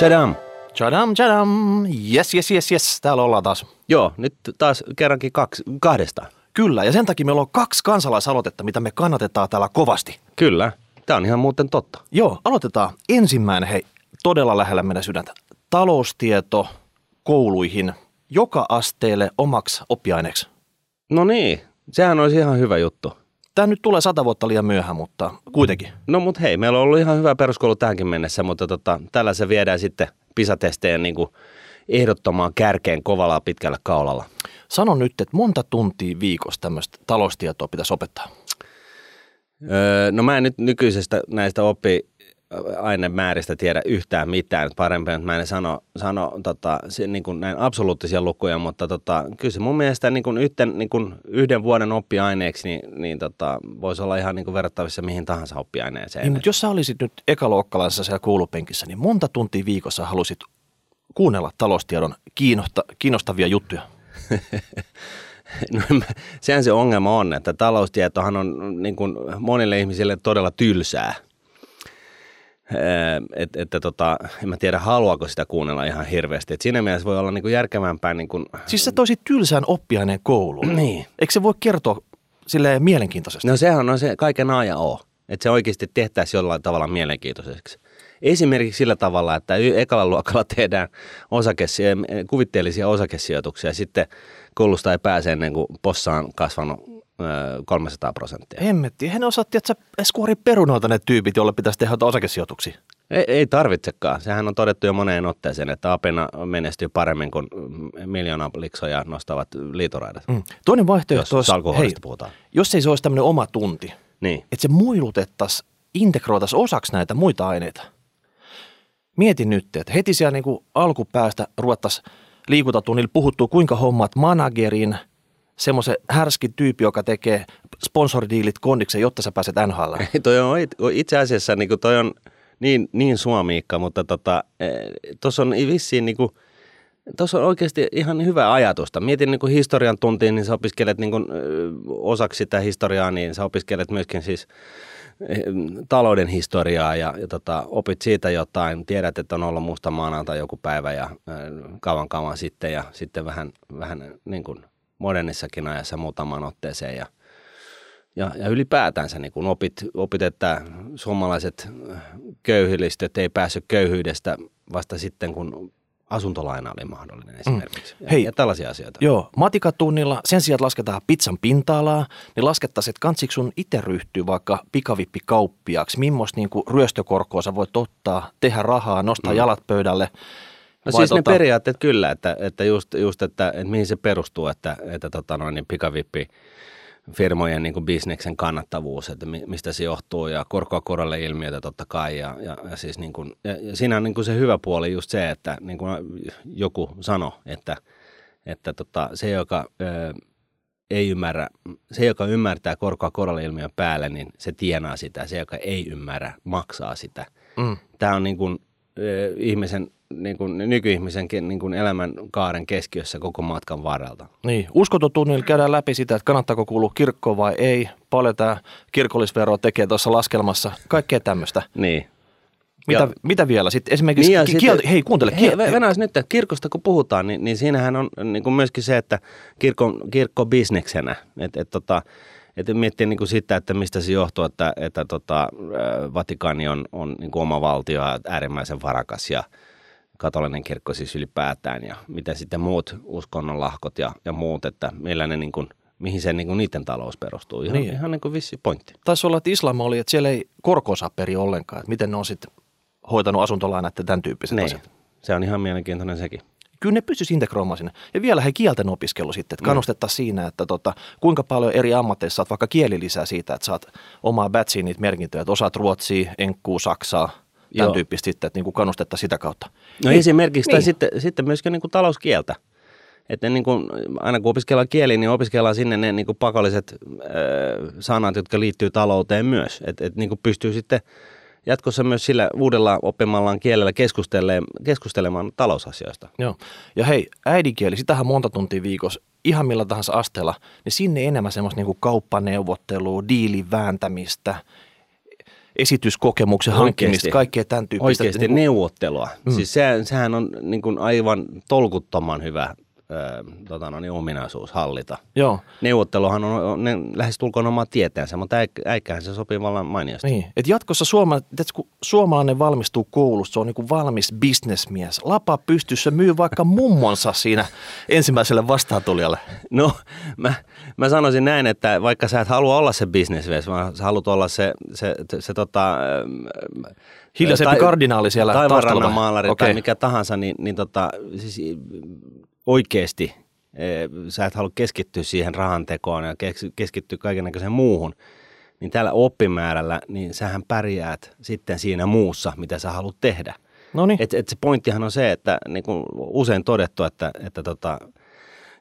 Tadam! Chadam, chadam. Yes, yes, yes, yes. Täällä ollaan taas. Joo, nyt taas kerrankin kaksi, kahdesta. Kyllä, ja sen takia meillä on kaksi kansalaisaloitetta, mitä me kannatetaan täällä kovasti. Kyllä, tämä on ihan muuten totta. Joo, aloitetaan ensimmäinen, hei, todella lähellä meidän sydäntä. Taloustieto kouluihin, joka asteelle omaksi oppiaineeksi. No niin, sehän olisi ihan hyvä juttu. Tämä nyt tulee sata vuotta liian myöhään, mutta kuitenkin. No mutta hei, meillä on ollut ihan hyvä peruskoulu tähänkin mennessä, mutta tota, tällä se viedään sitten pisatesteen niin kuin ehdottomaan kärkeen kovalla pitkällä kaulalla. Sano nyt, että monta tuntia viikossa tämmöistä taloustietoa pitäisi opettaa. Öö, no mä en nyt nykyisestä näistä oppi ainemääristä tiedä yhtään mitään. Parempi, että mä en sano, sano tota, se, niin kuin näin absoluuttisia lukuja, mutta tota, kyllä se mun mielestä niin kuin yhden, niin kuin yhden vuoden oppiaineeksi niin, niin tota, voisi olla ihan niin kuin verrattavissa mihin tahansa oppiaineeseen. Niin, mutta jos sä olisit nyt ekaluokkalaisessa siellä koulupenkissä, niin monta tuntia viikossa halusit kuunnella taloustiedon kiinnosta, kiinnostavia juttuja? No, sehän se ongelma on, että taloustietohan on niin kuin monille ihmisille todella tylsää. Että, että tota, en mä tiedä, haluaako sitä kuunnella ihan hirveästi. Et siinä mielessä voi olla niin kuin järkevämpää. Niin kuin... Siis sä toisit tylsään oppiaineen kouluun. Niin. Eikö se voi kertoa silleen mielenkiintoisesti? No sehän on se kaiken aja o. Että se oikeasti tehtäisiin jollain tavalla mielenkiintoiseksi. Esimerkiksi sillä tavalla, että ekalla luokalla tehdään osakesi- kuvitteellisia osakesijoituksia ja sitten koulusta ei pääse ennen kuin possa on kasvanut 300 prosenttia. Hemmetti, hän osatti, että sä edes kuori perunoilta ne tyypit, joille pitäisi tehdä osakesijoituksia. Ei, ei tarvitsekaan. Sehän on todettu jo moneen otteeseen, että apina menestyy paremmin kuin miljoona liksoja nostavat liitoraidat. Mm. Toinen vaihtoehto jos olisi, hei, puhutaan. jos ei se olisi tämmöinen oma tunti, niin. että se muilutettaisiin, integroitaisiin osaksi näitä muita aineita. Mietin nyt, että heti siellä niin alkupäästä ruvettaisiin liikuntatunnilla puhuttuu, kuinka hommat managerin, semmoisen härskin tyyppi, joka tekee sponsoridiilit kondiksen, jotta sä pääset NHL. Toi on itse asiassa niin toi on niin, niin suomiikka, mutta tota, tuossa on vissiin niin kuin, Tuossa on oikeasti ihan hyvä ajatusta. Mietin niin kuin historian tuntiin, niin sä opiskelet niin kuin, osaksi sitä historiaa, niin sä opiskelet myöskin siis talouden historiaa ja, ja tota, opit siitä jotain. Tiedät, että on ollut musta maanantai joku päivä ja kauan kauan sitten ja sitten vähän, vähän niin kuin modernissakin ajassa muutamaan otteeseen ja, ja, ja ylipäätänsä niin kun opit, opit, että suomalaiset köyhillistöt ei päässyt köyhyydestä vasta sitten, kun asuntolaina oli mahdollinen mm. esimerkiksi. Mm. Hei, ja tällaisia asioita. Joo, matikatunnilla sen sijaan, että lasketaan pizzan pinta-alaa, niin laskettaisiin, että kansiksi sun itse ryhtyy vaikka pikavippikauppiaksi. Mimmoista niin ryöstökorkoa sä voit ottaa, tehdä rahaa, nostaa mm. jalat pöydälle – No siis tota... ne periaatteet kyllä, että, että just, just että, että mihin se perustuu, että, että tota noin, niin pikavippi firmojen niin bisneksen kannattavuus, että mistä se johtuu ja korkoa korolle ilmiötä totta kai ja, ja, ja siis niin kuin, ja, ja siinä on niin kuin se hyvä puoli just se, että niin kuin joku sanoi, että, että tota, se joka ö, ei ymmärrä, se joka ymmärtää korkoa korolle ilmiön päälle, niin se tienaa sitä, se joka ei ymmärrä maksaa sitä. Mm. Tämä on niin kuin, ö, ihmisen niin kuin nykyihmisenkin niin kuin elämän kaaren keskiössä koko matkan varrelta. Niin, uskototunnilla käydään läpi sitä, että kannattaako kuulua kirkkoon vai ei, paljon tämä kirkollisvero tekee tuossa laskelmassa, kaikkea tämmöistä. Niin. Mitä, ja, mitä vielä? Sitten esimerkiksi, niin ki- kiel- sitten, hei kuuntele. Hei, Venäjä nyt, kirkosta kun puhutaan, niin, niin siinähän on niin kuin myöskin se, että kirkko, kirkko bisneksenä, että et, tota, että miettii niin kuin sitä, että mistä se johtuu, että, että tota, Vatikaani on, on niin kuin oma valtio äärimmäisen varakas ja – katolinen kirkko siis ylipäätään ja miten sitten muut uskonnonlahkot ja, ja muut, että millä ne niin kuin, mihin se niin kuin niiden talous perustuu. Ihan, niin. ihan niin kuin vissi pointti. Taisi olla, että islam oli, että siellä ei korkoa saa peri ollenkaan, että miten ne on sitten hoitanut asuntolainat ja tämän tyyppiset niin. asiat. Se on ihan mielenkiintoinen sekin. Kyllä ne pystyisi integroimaan sinne. Ja vielä he kielten opiskelu sitten, että mm. kannustettaisiin siinä, että tota, kuinka paljon eri ammatteissa saat vaikka kielilisää siitä, että saat omaa batchiin niitä merkintöjä, että osaat ruotsia, enkkuu, saksaa, tämän Joo. tyyppistä sitten, että niin kuin kannustetta sitä kautta. No niin, esimerkiksi, niin. tai sitten, sitten myöskin niin kuin talouskieltä. Että niin kuin, aina kun opiskellaan kieli, niin opiskellaan sinne ne niin kuin pakolliset äh, sanat, jotka liittyy talouteen myös. Että et, niin kuin pystyy sitten jatkossa myös sillä uudella oppimallaan kielellä keskustelemaan, keskustelemaan talousasioista. Joo. Ja hei, äidinkieli, sitähän monta tuntia viikossa, ihan millä tahansa asteella, niin sinne enemmän semmoista niin kuin kauppaneuvottelua, diilin vääntämistä – esityskokemuksen hankkimista, kaikkea tämän tyyppistä. Oikeasti Niin kuin- neuvottelua. Mm. Siis se, sehän on niin kuin aivan tolkuttoman hyvä ö, tota, no, niin ominaisuus hallita. Joo, Neuvotteluhan on, on ne lähes tulkoon oma tieteensä, mutta äik- äikkähän se sopii vallan mainiosti. niin. Et jatkossa suoma, tiedätkö, kun suomalainen valmistuu koulusta, se on niin valmis bisnesmies. Lapa pystyssä myy vaikka mummonsa siinä ensimmäiselle vastaantulijalle. No, mä, mä sanoisin näin, että vaikka sä et halua olla se businessmies, vaan sä haluat olla se, se, se, se tota, ähm, Hiljaisempi kardinaali siellä taustalla vai? maalari Okei. tai mikä tahansa, niin, niin tota, siis oikeasti eh, sä et halua keskittyä siihen rahantekoon ja kes- keskittyä kaikenlaiseen muuhun, niin tällä oppimäärällä, niin sähän pärjäät sitten siinä muussa, mitä sä haluat tehdä. No niin. Et, et se pointtihan on se, että niin kuin usein todettu, että, että tota,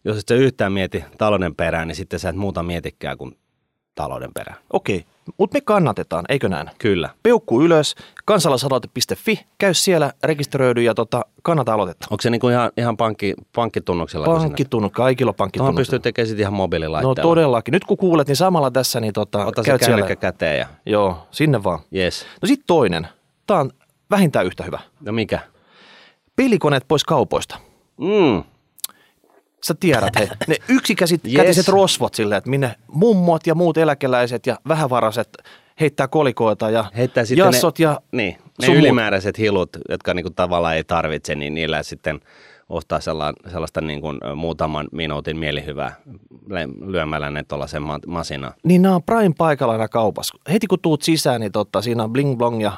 jos et sä yhtään mieti talouden perään, niin sitten sä et muuta mietikään kuin talouden perään. Okei, mutta me kannatetaan, eikö näin? Kyllä. Peukku ylös, kansalaisaloite.fi, käy siellä, rekisteröidy ja tota, kannata aloitetta. Onko se niin kuin ihan, ihan pankki, pankkitunnuksella? Pankkitunnus, kaikilla Tuohon pankkitunnuksilla. pystyy tekemään sitten ihan No mobiililaitteella. todellakin. Nyt kun kuulet, niin samalla tässä, niin tota, Ota se käyt siellä. käteen ja Joo, sinne vaan. yes. No sitten toinen. Tämä on vähintään yhtä hyvä. No mikä? Pelikoneet pois kaupoista. Mm. Sä tiedät, he, ne yksikäiset Yes. rosvot silleen, että minne mummot ja muut eläkeläiset ja vähävaraiset heittää kolikoita ja Heittää sitten jassot ne, ja niin, ne sun muut. ylimääräiset hilut, jotka niinku tavallaan ei tarvitse, niin niillä sitten ostaa sellaista, sellaista niin kuin muutaman minuutin mielihyvää lyömällä ne tuollaisen ma- masinaan. Niin nämä on prime paikalla aina kaupassa. Heti kun tuut sisään, niin totta, siinä on bling blong ja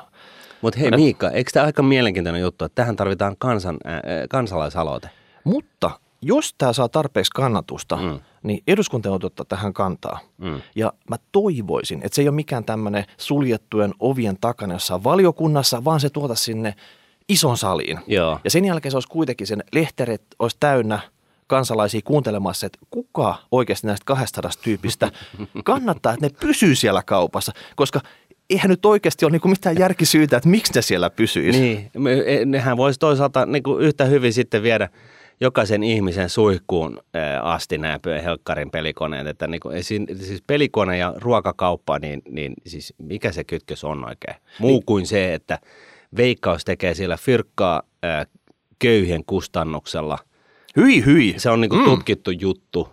Mutta hei Miikka, eikö tämä aika mielenkiintoinen juttu, että tähän tarvitaan kansan, äh, kansalaisaloite? Mutta jos tämä saa tarpeeksi kannatusta, Mm. niin eduskunta on ottaa tähän kantaa. Mm. Ja mä toivoisin, että se ei ole mikään tämmöinen suljettujen ovien takana jossain valiokunnassa, vaan se tuota sinne ison saliin. Joo. Ja sen jälkeen se olisi kuitenkin sen lehteret olisi täynnä kansalaisia kuuntelemassa, että kuka oikeasti näistä 200 tyypistä kannattaa, että ne pysyy siellä kaupassa, koska eihän nyt oikeasti ole niinku mitään järkisyytä, että miksi ne siellä pysyisi. Niin, e- nehän voisi toisaalta niin kuin yhtä hyvin sitten viedä jokaisen ihmisen suihkuun asti nämä helkkarin pelikoneet. Että niin kuin, siis, pelikone ja ruokakauppa, niin, niin siis mikä se kytkös on oikein? Muu niin. kuin se, että Veikkaus tekee siellä fyrkkaa köyhien kustannuksella. Hyi, hyi. Se on niin kuin mm. tutkittu juttu.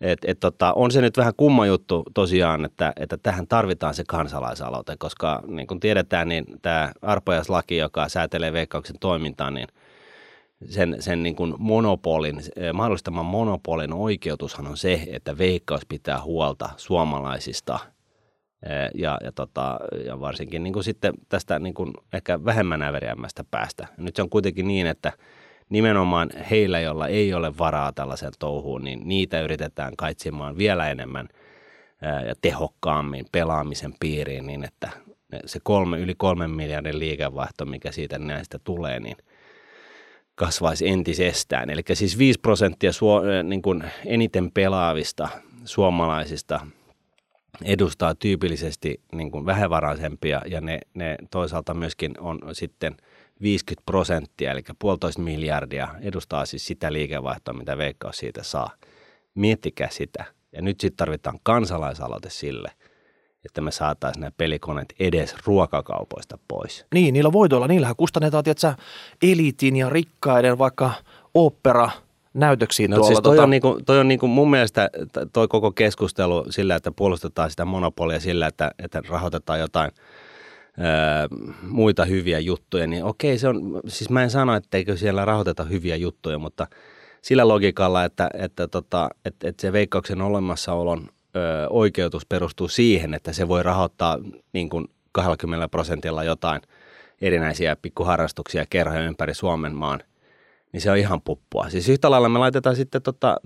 Et, et tota, on se nyt vähän kumma juttu tosiaan, että, että tähän tarvitaan se kansalaisaloite, koska niin kuin tiedetään, niin tämä arpajaislaki, joka säätelee veikkauksen toimintaa, niin sen, sen niin kuin monopolin, eh, mahdollistaman monopolin oikeutushan on se, että veikkaus pitää huolta suomalaisista eh, ja, ja, tota, ja varsinkin niin kuin sitten tästä niin kuin ehkä vähemmän äveriämmästä päästä. Nyt se on kuitenkin niin, että nimenomaan heillä, joilla ei ole varaa tällaisen touhuun, niin niitä yritetään kaitsimaan vielä enemmän ää, ja tehokkaammin pelaamisen piiriin niin, että se kolme, yli kolmen miljardin liikevaihto, mikä siitä näistä tulee, niin kasvaisi entisestään. Eli siis 5 prosenttia suo, niin kuin eniten pelaavista suomalaisista edustaa tyypillisesti niin kuin vähävaraisempia ja ne, ne toisaalta myöskin on sitten 50 prosenttia, eli puolitoista miljardia edustaa siis sitä liikevaihtoa, mitä Veikkaus siitä saa. Miettikää sitä. Ja nyt sitten tarvitaan kansalaisaloite sille, että me saataisiin nämä pelikoneet edes ruokakaupoista pois. Niin, niillä voitoilla, niillähän kustannetaan, tiedätkö, eliitin ja rikkaiden vaikka opera näytöksiin No tuolla. siis toi tota, on, niinku, toi on niinku mun mielestä toi koko keskustelu sillä, että puolustetaan sitä monopolia sillä, että, että rahoitetaan jotain öö, muita hyviä juttuja, niin okei se on, siis mä en sano, etteikö siellä rahoiteta hyviä juttuja, mutta sillä logiikalla, että, että, tota, että, että se veikkauksen olemassaolon ö, oikeutus perustuu siihen, että se voi rahoittaa niin kuin 20 prosentilla jotain erinäisiä pikkuharrastuksia ja kerhoja ympäri Suomen maan, niin se on ihan puppua. Siis yhtä lailla me laitetaan sitten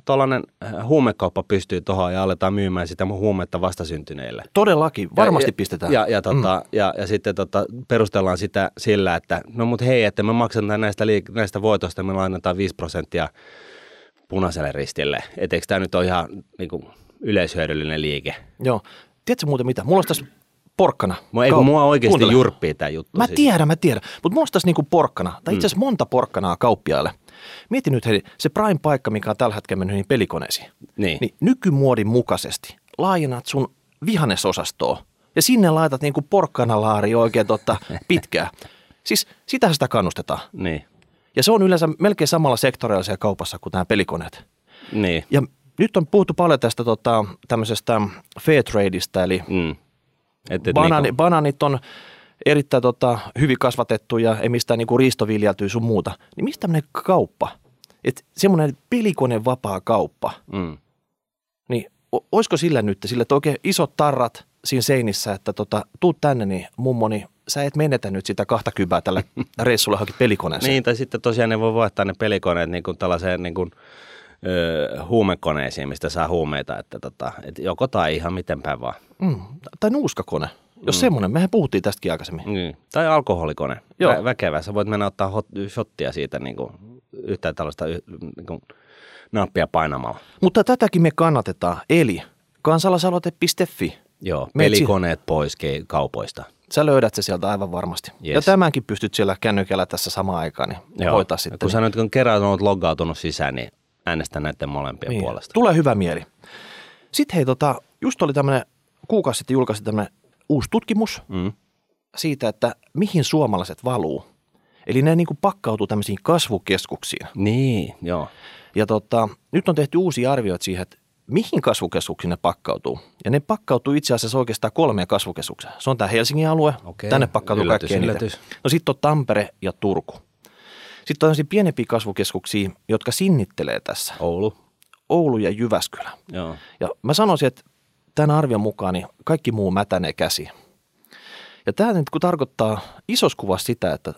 tuollainen tota, huumekauppa pystyy tuohon ja aletaan myymään sitä huumetta vastasyntyneille. Todellakin, varmasti ja, pistetään. Ja, ja, tota, mm. ja, ja sitten tota, perustellaan sitä sillä, että no mut hei, että me maksetaan näistä, liik- näistä voitoista, me lainataan 5 prosenttia punaiselle ristille. Et eikö tämä nyt ole ihan niin kuin, yleishyödyllinen liike? Joo. Tiedätkö muuten mitä? Mulla olisi tässä porkkana. Mua, ei, mua oikeasti Kuuntele. jurppii tämä juttu. Mä siis. tiedän, mä tiedän. Mutta mulla olisi tässä niinku porkkana, tai itse asiassa monta porkkanaa kauppiaille. Mieti nyt hei, se prime-paikka, mikä on tällä hetkellä mennyt niin pelikoneisiin. Niin. Niin nykymuodin mukaisesti laajennat sun vihannesosastoa Ja sinne laitat niin kuin porkkanalaari oikein totta pitkää. Siis sitä sitä kannustetaan. Niin. Ja se on yleensä melkein samalla sektorilla siellä kaupassa kuin nämä pelikoneet. Niin. Ja nyt on puhuttu paljon tästä tota, tämmöisestä fair tradeista, eli Mm. Et, et banaani, niinku, banaanit on erittäin tota, hyvin kasvatettu ja ei mistään niinku riistoviljeltyä sun muuta. Niin mistä tämmöinen kauppa? Että semmoinen pelikone vapaa kauppa, mm. niin olisiko sillä nyt, sillä että oikein isot tarrat siinä seinissä, että tota, tuu tänne, niin mummoni, sä et menetä nyt sitä kahta kybää tällä reissulla johonkin pelikoneeseen. Niin, tai sitten tosiaan ne voi vaihtaa ne pelikoneet niin kuin tällaiseen niin kuin, ö, huumekoneisiin, mistä saa huumeita, että tota, et joko tai ihan miten päin vaan. Mm, tai nuuskakone, jos mm. semmoinen, mehän puhuttiin tästäkin aikaisemmin. Niin. Tai alkoholikone, Joo. Vä- väkevä. Sä voit mennä ottaa hot, shottia siitä niin kuin, yhtään tällaista niin kuin, nappia painamalla. Mutta tätäkin me kannatetaan, eli kansalaisaloite.fi. Joo, pelikoneet pois kaupoista. Sä löydät se sieltä aivan varmasti. Yes. Ja tämänkin pystyt siellä kännykällä tässä samaan aikaan niin Joo. hoitaa sitten. Kun sä nyt kun kerran olet loggautunut sisään, niin äänestä näiden molempien Niin. puolesta. Tulee hyvä mieli. Sitten hei, tota, just oli tämmöinen, kuukausi sitten julkaisin tämmöinen uusi tutkimus Mm. siitä, että mihin suomalaiset valuu. Eli ne niin kuin pakkautuu tämmöisiin kasvukeskuksiin. Niin, joo. Ja tota, nyt on tehty uusia arvioita siihen, että mihin kasvukeskuksiin ne pakkautuu. Ja ne pakkautuu itse asiassa oikeastaan kolmeen kasvukeskukseen. Se on tämä Helsingin alue, Okei. tänne pakkautuu Yllätys, kaikkein yllätys. No sitten on Tampere ja Turku. Sitten on tämmöisiä pienempiä kasvukeskuksia, jotka sinnittelee tässä. Oulu. Oulu ja Jyväskylä. Joo. Ja mä sanoisin, että tämän arvion mukaan niin kaikki muu mätänee käsi. Ja tämä nyt kun tarkoittaa isossa kuvassa sitä, että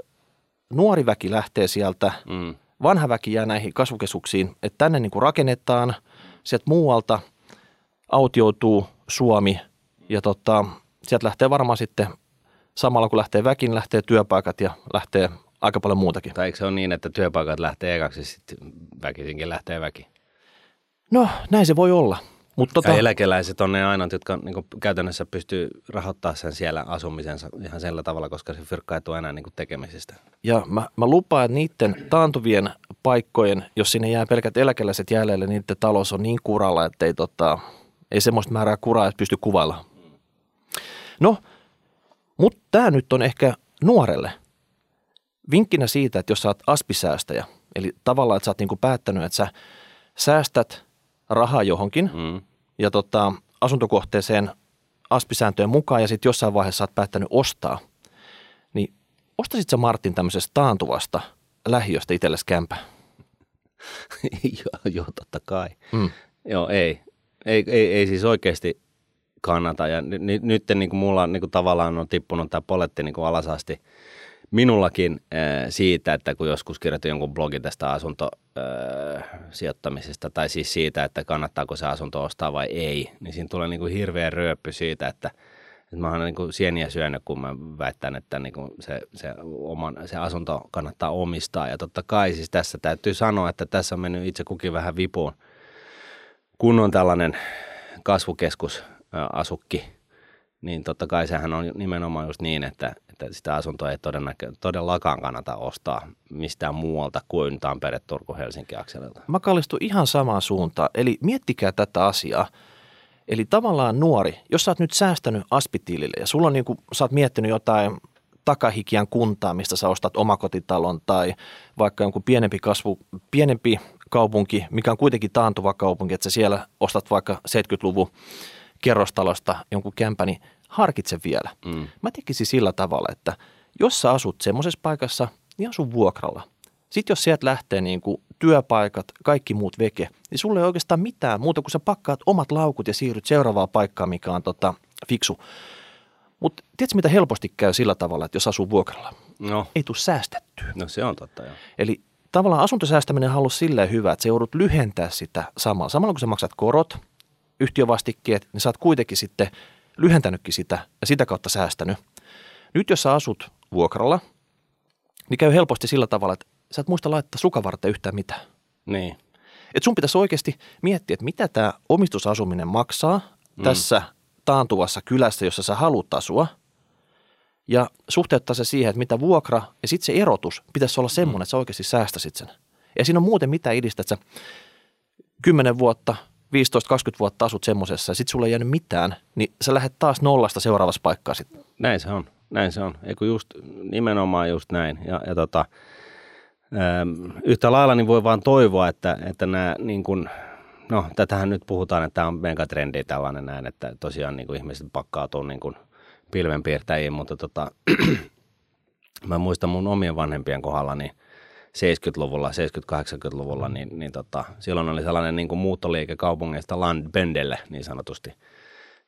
nuori väki lähtee sieltä, Mm. vanha väki jää näihin kasvukeskuksiin, että tänne niin kuin rakennetaan, sieltä muualta autioituu Suomi ja tota, sieltä lähtee varmaan sitten samalla kun lähtee väkin, lähtee työpaikat ja lähtee aika paljon muutakin. Tai eikö se ole niin, että työpaikat lähtee ekaksi, sitten väkisinkin lähtee väki? No näin se voi olla. Mutta Tota... eläkeläiset on ne ainoat, jotka niin käytännössä pystyy rahoittamaan sen siellä asumisensa ihan sillä tavalla, koska se fyrkka ei tule enää niin tekemisistä. Ja mä, mä lupaan, että niiden taantuvien paikkojen, jos sinne jää pelkät eläkeläiset jäljelle, niin niiden talous on niin kuralla, että ei, tota, ei semmoista määrää kuraa, että pysty kuvailla. No, mutta tämä nyt on ehkä nuorelle. Vinkkinä siitä, että jos sä oot aspisäästäjä, eli tavallaan, että sä oot niinku päättänyt, että sä säästät rahaa johonkin Mm. ja tota, asuntokohteeseen aspisääntöjen mukaan ja sitten jossain vaiheessa sä oot päättänyt ostaa, niin ostasit sä Martin tämmöisestä taantuvasta lähiöstä itsellesi kämpä? joo, joo, totta kai. Mm. Joo, ei. Ei, ei, ei siis oikeasti kannata. Ja nyt, nyt, nyt niin kuin mulla niin kuin tavallaan on tippunut tämä poletti niin kuin alas asti minullakin äh, siitä, että kun joskus kirjoitin jonkun blogin tästä asuntosijoittamisesta, tai siis siitä, että kannattaako se asunto ostaa vai ei, niin siinä tulee niin kuin hirveä ryöppy siitä, että että mä oon niin sieniä syönyt, kun mä väittän, että niin se, se, oman, se asunto kannattaa omistaa. Ja totta kai siis tässä täytyy sanoa, että tässä on mennyt itse kukin vähän vipuun kun on tällainen kasvukeskusasukki, niin totta kai sehän on nimenomaan just niin, että, että sitä asuntoa ei todennäkö, todellakaan kannata ostaa mistään muualta kuin Tampere, Turku, Helsinki akselilta. Mä kallistun ihan samaan suuntaan. Eli miettikää tätä asiaa. Eli tavallaan nuori, jos sä oot nyt säästänyt aspitilille ja sulla on niin kuin, sä oot miettinyt jotain takahikian kuntaa, mistä sä ostat omakotitalon tai vaikka jonkun pienempi kasvu, pienempi kaupunki, mikä on kuitenkin taantuva kaupunki, että sä siellä ostat vaikka 70-luvun kerrostalosta jonkun kämpä, niin harkitse vielä. Mm. Mä tekisin sillä tavalla, että jos sä asut semmoisessa paikassa, niin asu vuokralla. Sitten jos sieltä lähtee niin kuin työpaikat, kaikki muut veke, niin sulle ei oikeastaan mitään muuta kuin sä pakkaat omat laukut ja siirryt seuraavaan paikkaan, mikä on tota, fiksu. Mutta tiedätkö mitä helposti käy sillä tavalla, että jos asuu vuokralla? No, Ei tule säästettyä. no se on totta joo. Eli tavallaan asuntosäästäminen on ollut silleen hyvä, että sä joudut lyhentää sitä samalla. Samalla kun sä maksat korot, yhtiövastikkeet, niin sä oot kuitenkin sitten lyhentänytkin sitä ja sitä kautta säästänyt. Nyt jos sä asut vuokralla, niin käy helposti sillä tavalla, että sä et muista laittaa sukavarteen yhtään mitään. Niin. Et sun pitäisi oikeasti miettiä, että mitä tämä omistusasuminen maksaa mm. tässä taantuvassa kylässä, jossa sä haluat asua. Ja suhteuttaa se siihen, että mitä vuokra ja sitten se erotus pitäisi olla semmoinen, että sä oikeasti säästäsit sen. Ja siinä on muuten mitään idistä, että sä kymmenen vuotta vuotta asut semmosessa ja sit sulle ei jäänyt mitään, niin sä lähdet taas nollasta seuraavassa paikkaa sitten. Näin se on, näin se on. Eiku just, nimenomaan just näin. Ja, ja tota, yhtä lailla niin voi vaan toivoa, että, että nämä niin kuin, no tätähän nyt puhutaan, että tämä on megatrendi tällainen näin, että tosiaan niin kuin ihmiset pakkautuu niin kuin pilvenpiirtäjiin, mutta tota, mä muistan mun omien vanhempien kohdalla, niin 70-luvulla, 70-80-luvulla, niin, niin tota, silloin oli sellainen niin kuin muuttoliike kaupungeista Landbendelle niin sanotusti –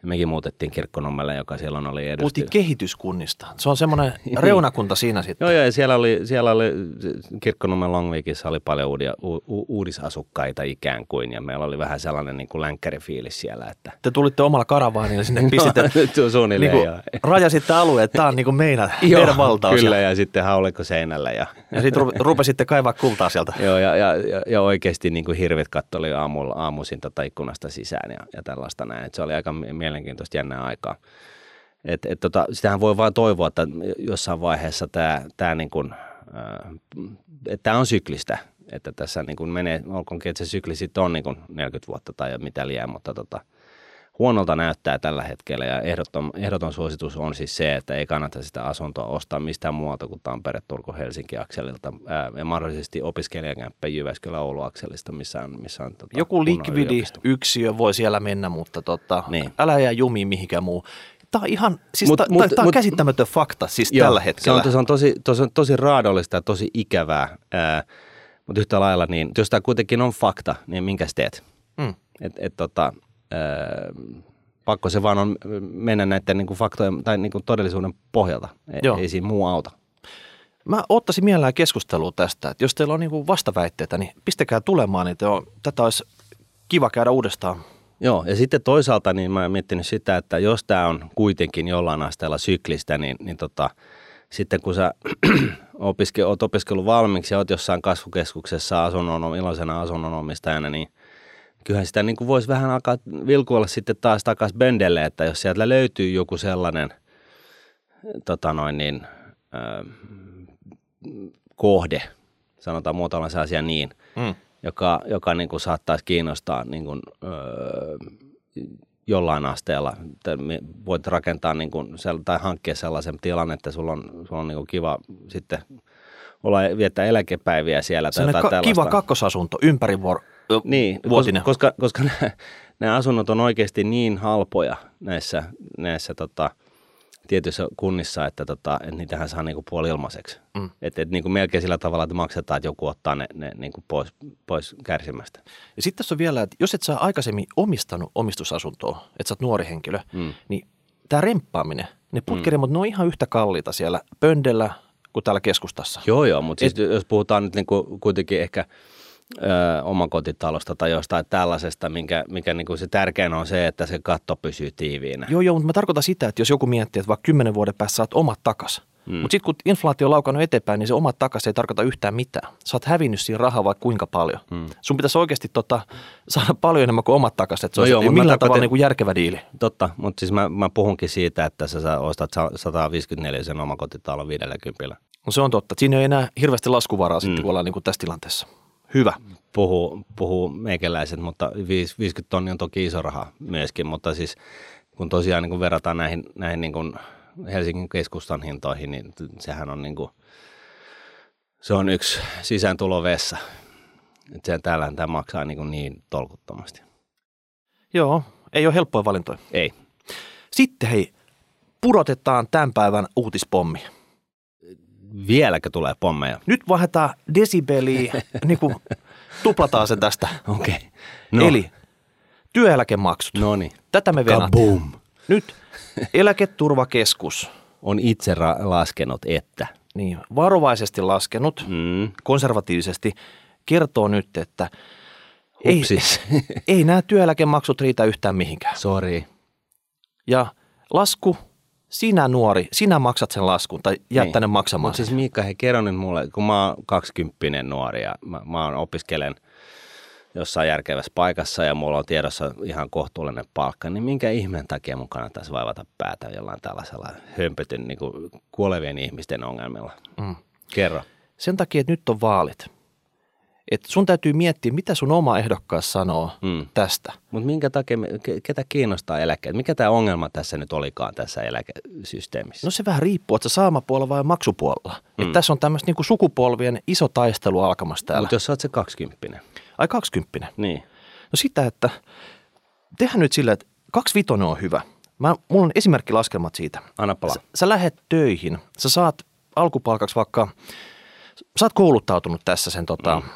ja mekin muutettiin Kirkkonummelle, joka silloin oli edusti. Puhuttiin kehityskunnista. Se on semmoinen reunakunta siinä sitten. Joo, joo, ja siellä oli, siellä oli Kirkkonummen Longvikissa oli paljon uudia, u, u, uudisasukkaita ikään kuin, ja meillä oli vähän sellainen niin kuin länkkärifiilis siellä. Että... Te tulitte omalla karavaanilla sinne, pistitte, no, suunnilleen, niin kuin, rajasitte alueen, että tämä on niin kuin meidän, meidän valtaus. Kyllä, ja sitten haulikko seinällä. Ja, ja sitten rupesitte kaivaa kultaa sieltä. joo, ja, ja, ja, ja oikeasti niin kuin hirvet kattoli aamulla, aamuisin tota ikkunasta sisään ja, ja tällaista näin. Et se oli aika mielenkiintoista jännää aikaa. Et, et tota, sitähän voi vain toivoa, että jossain vaiheessa tämä, tämä niin että on syklistä, että tässä niin menee, olkoonkin, että se sykli sitten on niin kuin 40 vuotta tai mitä liian, mutta tota, huonolta näyttää tällä hetkellä ja ehdoton, ehdoton suositus on siis se, että ei kannata sitä asuntoa ostaa mistään muualta kuin Tampere, Turku, Helsinki akselilta ää, ja mahdollisesti opiskelijakämppä Jyväskylä, Oulu akselista, missä on, missä on tota, Joku likvidi yksiö voi siellä mennä, mutta tota, niin. älä jää jumiin mihinkään muu. Tämä on ihan, siis mut, ta, mut, tämä on käsittämätön fakta siis joo, tällä hetkellä. Se on, se on tosi, tosi, tosi raadollista ja tosi ikävää, ää, mutta yhtä lailla, niin jos tämä kuitenkin on fakta, niin minkä teet? Mm. Et, et, tota, pakko se vaan on mennä näiden niin kuin faktojen tai niin kuin todellisuuden pohjalta. Ei, Joo. ei siinä muu auta. Mä ottaisin mielellään keskustelua tästä, että jos teillä on niin kuin vastaväitteitä, niin pistäkää tulemaan, niin on, tätä olisi kiva käydä uudestaan. Joo, ja sitten toisaalta niin mä oon miettinyt sitä, että jos tämä on kuitenkin jollain asteella syklistä, niin, niin tota, sitten kun sä opiske, oot opiskellut valmiiksi ja oot jossain kasvukeskuksessa asunnon, iloisena asunnonomistajana, niin – kyllähän sitä niin kuin voisi vähän alkaa vilkuilla sitten taas takaisin bendelle, että jos sieltä löytyy joku sellainen tota noin niin, äh, kohde, sanotaan muotoillaan se asia niin, mm. joka, joka niin kuin saattaisi kiinnostaa niin kuin, äh, jollain asteella. Voit rakentaa niin kuin, tai hankkia sellaisen tilan, että sulla on, sulla on niin kuin kiva sitten olla viettää eläkepäiviä siellä. Tai kiva kakkosasunto ympäri vuor- niin, vuotinen. Koska, koska nämä, nämä asunnot on oikeasti niin halpoja näissä, näissä tota, tietyissä kunnissa, että, tota, että niitähän saa niinku puoli ilmaiseksi. Mm. Että et, niinku melkein sillä tavalla, että maksetaan, että joku ottaa ne, ne niinku pois, pois kärsimästä. Ja sitten tässä on vielä, että jos et sä aikaisemmin omistanut omistusasuntoa, että sä oot nuori henkilö, mm. niin tämä remppaaminen, ne putkerimot, mm. ne on ihan yhtä kalliita siellä pöndellä kuin täällä keskustassa. Joo, joo, mutta siis jos puhutaan nyt niinku kuitenkin ehkä – ö, omakotitalosta tai jostain tällaisesta, minkä, mikä niin kuin se tärkein on se, että se katto pysyy tiiviinä. Joo, joo, mutta mä tarkoitan sitä, että jos joku miettii, että vaikka kymmenen vuoden päässä saat omat takas, mm. mutta sitten kun inflaatio on laukannut eteenpäin, niin se omat takas ei tarkoita yhtään mitään. Sä oot hävinnyt siinä rahaa vaikka kuinka paljon. Mm. Sun pitäisi oikeasti tota, saada paljon enemmän kuin omat takas, että se no olisi joo, millään tavalla niin kuin järkevä diili. Totta, mutta siis mä, mä puhunkin siitä, että sä ostat 154 sen omakotitalon 50. No se on totta. Siinä ei enää hirveästi laskuvaraa mm. sitten, kun ollaan niin kuin tässä tilanteessa. Hyvä. Puhuu, puhuu meikäläiset, mutta 50 tonni on toki iso raha myöskin, mutta siis kun tosiaan niin kun verrataan näihin, näihin niin kun Helsingin keskustan hintoihin, niin sehän on niin kuin, se on yksi sisääntulovessa. Että se täällä tämä maksaa niin, niin tolkuttomasti. Joo, ei ole helppoja valintoja. Ei. Sitten hei, pudotetaan tämän päivän uutispommi vieläkö tulee pommeja? Nyt vaihdetaan desibeliä, niin kuin tuplataan se tästä. Okei. Okay. No. Eli työeläkemaksut. No niin. Tätä me venataan. Nyt eläketurvakeskus. On itse ra- laskenut, että. Niin, varovaisesti laskenut, mm. konservatiivisesti, kertoo nyt, että ei, ei nämä työeläkemaksut riitä yhtään mihinkään. Sori. Ja lasku sinä nuori, sinä maksat sen laskun tai jättä niin. maksamaan. Mutta siis Miikka, he kerro nyt mulle, kun mä oon kaksikymppinen nuori ja mä, mä oon opiskelen jossain järkevässä paikassa ja mulla on tiedossa ihan kohtuullinen palkka, niin minkä ihmeen takia mun kannattaisi vaivata päätä jollain tällaisella hömpötyn niin kuolevien ihmisten ongelmilla? Mm. Kerro. Sen takia, että nyt on vaalit. Että sun täytyy miettiä, mitä sun oma ehdokkaas sanoo Mm. tästä. Mutta minkä takia, ketä kiinnostaa eläkkeet? Mikä tämä ongelma tässä nyt olikaan tässä eläkesysteemissä? No se vähän riippuu, että saamapuolella vai maksupuolella. Mm. Että tässä on tämmöistä niinku sukupolvien iso taistelu alkamassa täällä. Mutta jos sä oot se kaksikymppinen, Ai kaksikymppinen. niin. No sitä, että tehdään nyt sillä, että kaksi vitonen on hyvä. Mä, mulla on esimerkkilaskelmat siitä. Anna palaa. Sä, sä lähet töihin, sä saat alkupalkaksi vaikka, sä oot kouluttautunut tässä sen tota, mm.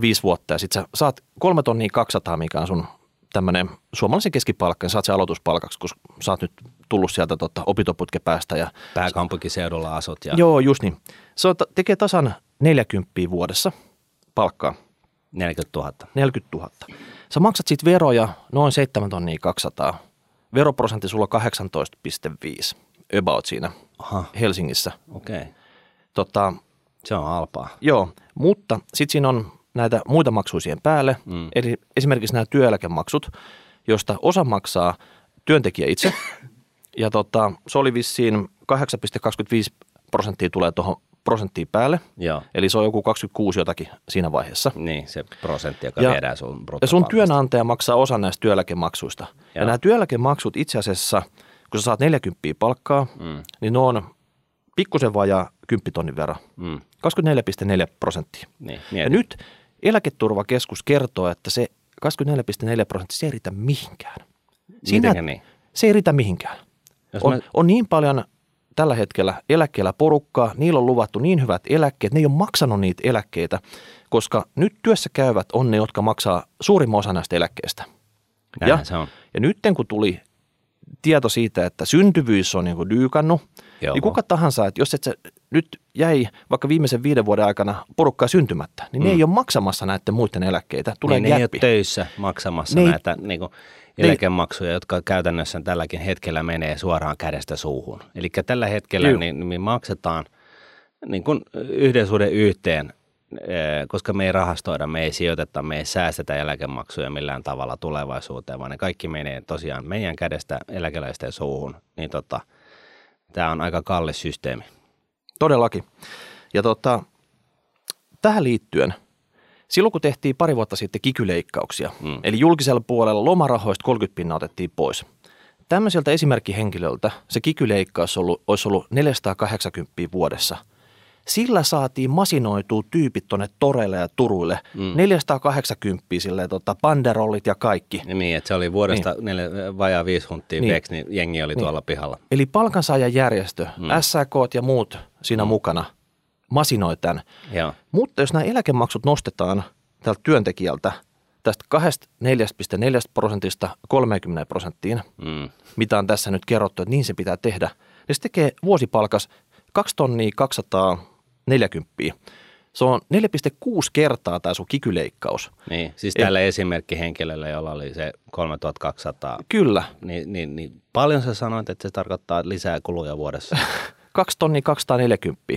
Viisi vuotta ja sit sä saat kolme tonnia 200, mikä on sun tämmönen suomalaisen keskipalkka, niin saat se aloituspalkaksi, kun sä oot nyt tullut sieltä tota, opintoputken päästä ja Pääkaupunkiseudulla asut ja Joo, just niin. Se on, tekee tasan 40 vuodessa palkkaa, 40 000. 40 000. Sä maksat siitä veroja noin 7 tonnia 200. Veroprosentti sulla on 18,5 about siinä Aha, Helsingissä. okei. Okay. Tota, Se on halpaa. joo, mutta sitten siinä on näitä muita maksuja siihen päälle. Mm. Eli esimerkiksi nämä työeläkemaksut, josta osa maksaa työntekijä itse. Ja tota, se oli vissiin 8,25 prosenttia tulee tuohon prosenttiin päälle. Joo. Eli se on joku 26 jotakin siinä vaiheessa. Niin, se prosentti, joka Ja- viedään sun Ja sun työnantaja maksaa osan näistä työeläkemaksuista. Ja, Joo. nämä työeläkemaksut itse asiassa, kun sä saat 40 palkkaa, Mm, niin ne on pikkusen vajaa 10 tonnin verran. mm, 24,4 prosenttia. niin, Ja nyt eläketurvakeskus kertoo, että se 24,4 prosenttia, se ei riitä mihinkään. Mitenkä niin? Se ei riitä mihinkään. Jos On, mä- on niin paljon tällä hetkellä eläkkeellä porukkaa, niillä on luvattu niin hyvät eläkkeet, ne ei ole maksanut niitä eläkkeitä, koska nyt työssä käyvät on ne, jotka maksaa suurimman osa näistä eläkkeistä. Näinhän ja, se on. ja nyt kun tuli tieto siitä, että syntyvyys on niin dyykannut, Joo. niin kuka tahansa, että jos et sä nyt jäi vaikka viimeisen viiden vuoden aikana porukkaa syntymättä, niin mm. ne ei ole maksamassa näiden muiden eläkkeitä. Tulee niin, ne ei ole töissä maksamassa Ne ei- näitä niin kuin, eläkemaksuja, jotka käytännössä tälläkin hetkellä menee suoraan kädestä suuhun. Eli tällä hetkellä niin, me maksetaan niin kuin yhden suhde yhteen, eh, koska me ei rahastoida, me ei sijoiteta, me ei säästetä eläkemaksuja millään tavalla tulevaisuuteen, vaan ne kaikki menee tosiaan meidän kädestä eläkeläisten suuhun. Niin tota, tämä on aika kallis systeemi. Todellakin. Ja tota, tähän liittyen, silloin kun tehtiin pari vuotta sitten kikyleikkauksia, Mm. eli julkisella puolella lomarahoista 30 pinnaa otettiin pois. Tämmöiseltä esimerkkihenkilöltä se kikyleikkaus ollut, olisi ollut 480 vuodessa. Sillä saatiin masinoitua tyypit tuonne toreille ja turuille. Mm. Mm. 480 sille tota, banderollit ja kaikki. Ja niin, että se oli vuodesta niin. neljä, vajaa viisi hunttia niin. Niin. niin jengi oli Niin. tuolla pihalla. Eli palkansaajajärjestö, mm. SAK ja muut siinä mm. mukana masinoi tämän. Joo. Mutta jos nämä eläkemaksut nostetaan tältä työntekijältä tästä 24,4 prosentista 30 prosenttiin, Mm. mitä on tässä nyt kerrottu, että niin se pitää tehdä, niin se tekee vuosipalkas 2 tonnia 240. Se on 4,6 kertaa tämä sun kikyleikkaus. Niin, siis Et- tällä esimerkkihenkilöllä, jolla oli se 3200, Kyllä, niin, niin, niin paljon sä sanoit, että se tarkoittaa lisää kuluja vuodessa. 2 tonnia 240.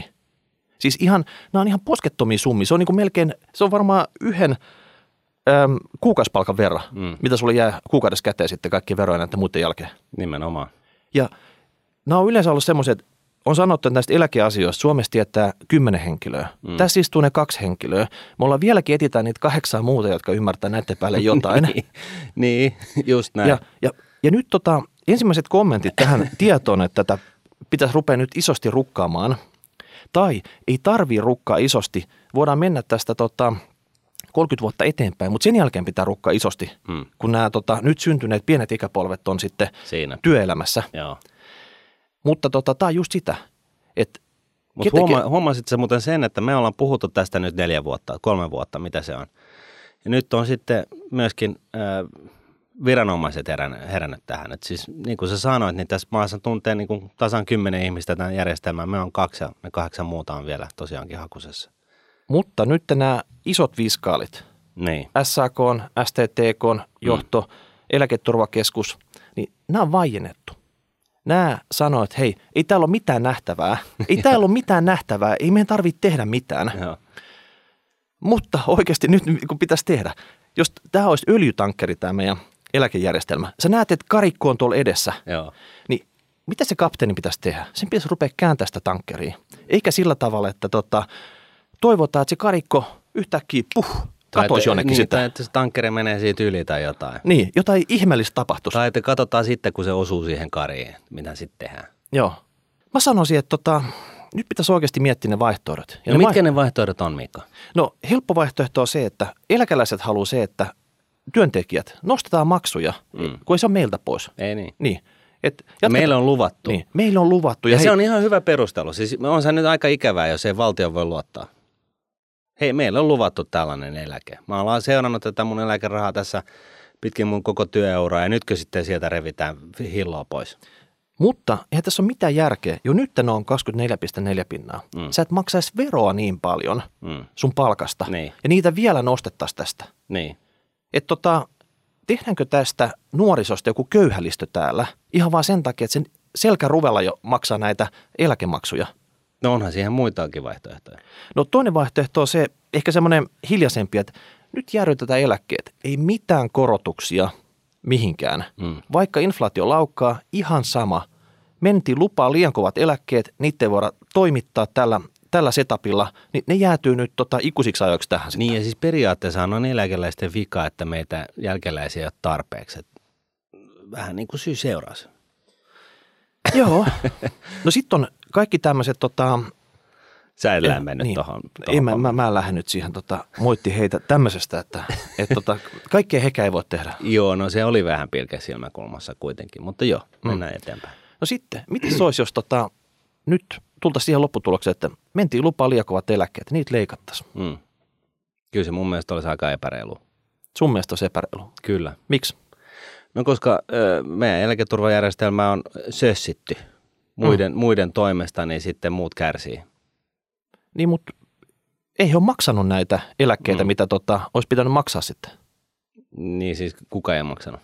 Siis ihan, nämä on ihan poskettomia summia. Se on niin kuin melkein, se on varmaan yhden äm, kuukausipalkan verran, Mm. mitä sulle jää kuukaudessa käteen sitten kaikki veroja näiden muiden jälkeen. Nimenomaan. Ja nämä on yleensä ollut semmoiset, on sanottu, että näistä eläkeasioista Suomessa tietää kymmenen henkilöä. Mm. Tässä istuu ne kaksi henkilöä. Me ollaan vieläkin etitään niitä kahdeksaa muuta, jotka ymmärtää näiden päälle jotain. niin, niin, just näin. ja, ja, ja nyt tota, ensimmäiset kommentit tähän tietoon, että tätä pitäisi rupea nyt isosti rukkaamaan. Tai ei tarvii rukkaa isosti. Voidaan mennä tästä tota, 30 vuotta eteenpäin, mutta sen jälkeen pitää rukkaa isosti, Mm. kun nämä tota, nyt syntyneet pienet ikäpolvet on sitten Siinä. työelämässä. Joo. Mutta tota, tämä on just sitä, että Mutta huoma, huomasit sä muuten sen, että me ollaan puhuttu tästä nyt neljä vuotta, kolme vuotta, mitä se on. Ja nyt on sitten myöskin äh, viranomaiset herännyt, herännyt tähän. Et siis niin kuin sä sanoit, niin tässä maassa tuntee niin kuin tasan kymmenen ihmistä tämän järjestelmän. Me on kaksi ja me kahdeksan muuta on vielä tosiaankin hakusessa. Mutta nyt nämä isot viskaalit, Niin. SAK, STTK, johto, mm. eläketurvakeskus, niin nämä on vaiennettu. Nämä sanoivat, että hei, ei täällä ole mitään nähtävää. Ei täällä ole mitään nähtävää, ei meidän tarvitse tehdä mitään. Joo. Mutta oikeasti nyt kun pitäisi tehdä, jos tämä olisi öljytankkeri tämä meidän eläkejärjestelmä, sä näet, että karikko on tuolla edessä, Joo. niin mitä se kapteeni pitäisi tehdä? Sen pitäisi rupea kääntää sitä tankkeria. Eikä sillä tavalla, että tota, toivotaan, että se karikko yhtäkkiä puh, katoisi jonnekin niin, sitä. Tai että se tankkeri menee siitä yli tai jotain. Niin, jotain ihmeellistä tapahtuisi. Tai että katsotaan sitten, kun se osuu siihen kariin, mitä sitten tehdään. Joo. Mä sanoisin, että tota, nyt pitäisi oikeasti miettiä ne vaihtoehdot. Ja no ne mitkä ne vaihtoehdot on, Mika? No helppo vaihtoehto on se, että eläkeläiset haluaa se, että työntekijät nostetaan maksuja, Mm. kun ei se ole meiltä pois. Ei niin. Niin. Et Ja jatketa- meillä on luvattu. Niin, meillä on luvattu. Ja, Ja, se hei, on ihan hyvä perustelu. Siis on se nyt aika ikävää, jos ei valtio voi luottaa. Hei, meillä on luvattu tällainen eläke. Mä ollaan seurannut tätä mun eläkerahaa tässä pitkin mun koko työeuraa ja nytkö sitten sieltä revitään hilloa pois. Mutta eihän tässä ole mitään järkeä. Jo nyt ne on 24,4 pinnaa. Mm. Sä et maksaisi veroa niin paljon Mm. sun palkasta. Niin. Ja niitä vielä nostettaisiin tästä. Niin. Että tota, tehdäänkö tästä nuorisosta joku köyhälistö täällä ihan vaan sen takia, että sen selkäruvella jo maksaa näitä eläkemaksuja. No onhan siihen muitakin vaihtoehtoja. No toinen vaihtoehto on se, ehkä semmoinen hiljaisempi, että nyt jäädytetään eläkkeet. Ei mitään korotuksia mihinkään. Mm. Vaikka inflaatio laukkaa, ihan sama. Mentiin lupaa liian kovat eläkkeet, niitä ei voida toimittaa tällä, tällä setupilla, niin ne jäätyy nyt tota ikuisiksi ajoiksi tähän sitten. Niin ja siis periaatteessa on eläkeläisten vika, että meitä jälkeläisiä ei ole tarpeeksi. Et vähän niin kuin syy seuraus. Joo. No sitten on kaikki tämmöiset tota, Sä et Eh, lämmennyt niin. tohon. Ei, mä, mä, mä lähden nyt siihen tota, moitti heitä tämmöisestä, että et, tota, kaikkea hekä ei voi tehdä. Joo, no se oli vähän pilke silmäkulmassa kuitenkin, mutta joo, mennään mm. eteenpäin. No sitten, miten se olisi, jos tota, nyt tultaisiin siihen lopputulokseen, että mentiin lupaa liian kovat eläkkeet, niitä leikattaisiin. Mm. Kyllä se mun mielestä olisi aika epäreilu. Sun mielestä olisi epäreilu. Kyllä. Miksi? No koska ö, meidän eläketurvajärjestelmä on sössitty muiden, mm. muiden toimesta, niin sitten muut kärsii. Niin, mutta ei he ole maksanut näitä eläkkeitä, Mm. mitä tota, olisi pitänyt maksaa sitten. Niin siis kuka ei maksanut.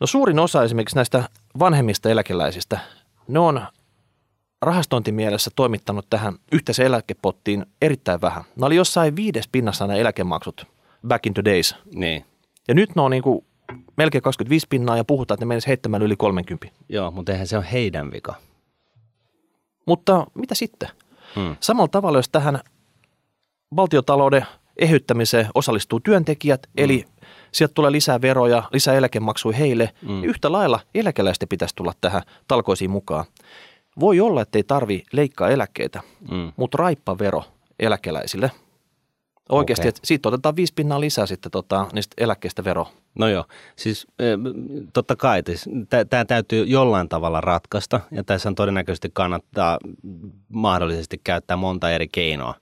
No suurin osa esimerkiksi näistä vanhemmista eläkeläisistä, ne on rahastointimielessä toimittanut tähän yhteiseen eläkepottiin erittäin vähän. Ne oli jossain viides pinnassa nämä eläkemaksut back in the days. Niin. Ja nyt ne on niin kuin melkein 25 pinnaa ja puhutaan, että ne menisi heittämään yli 30. Joo, mutta eihän se ole heidän vika. Mutta mitä sitten? Hmm. Samalla tavalla, jos tähän valtiotalouden ehyttämiseen osallistuu työntekijät, mm. eli sieltä tulee lisää veroja, lisää eläkemaksuja heille, Mm. mm. yhtä lailla eläkeläisten pitäisi tulla tähän talkoisiin mukaan. Voi olla, että ei tarvi leikkaa eläkkeitä, Mm. mutta raippavero eläkeläisille. Oikeasti, Okei. että siitä otetaan viisi pinnaa lisää sitten tota, niistä eläkkeistä vero. No joo, siis totta kai, tämä täytyy jollain tavalla ratkaista ja tässä on todennäköisesti kannattaa mahdollisesti käyttää monta eri keinoa.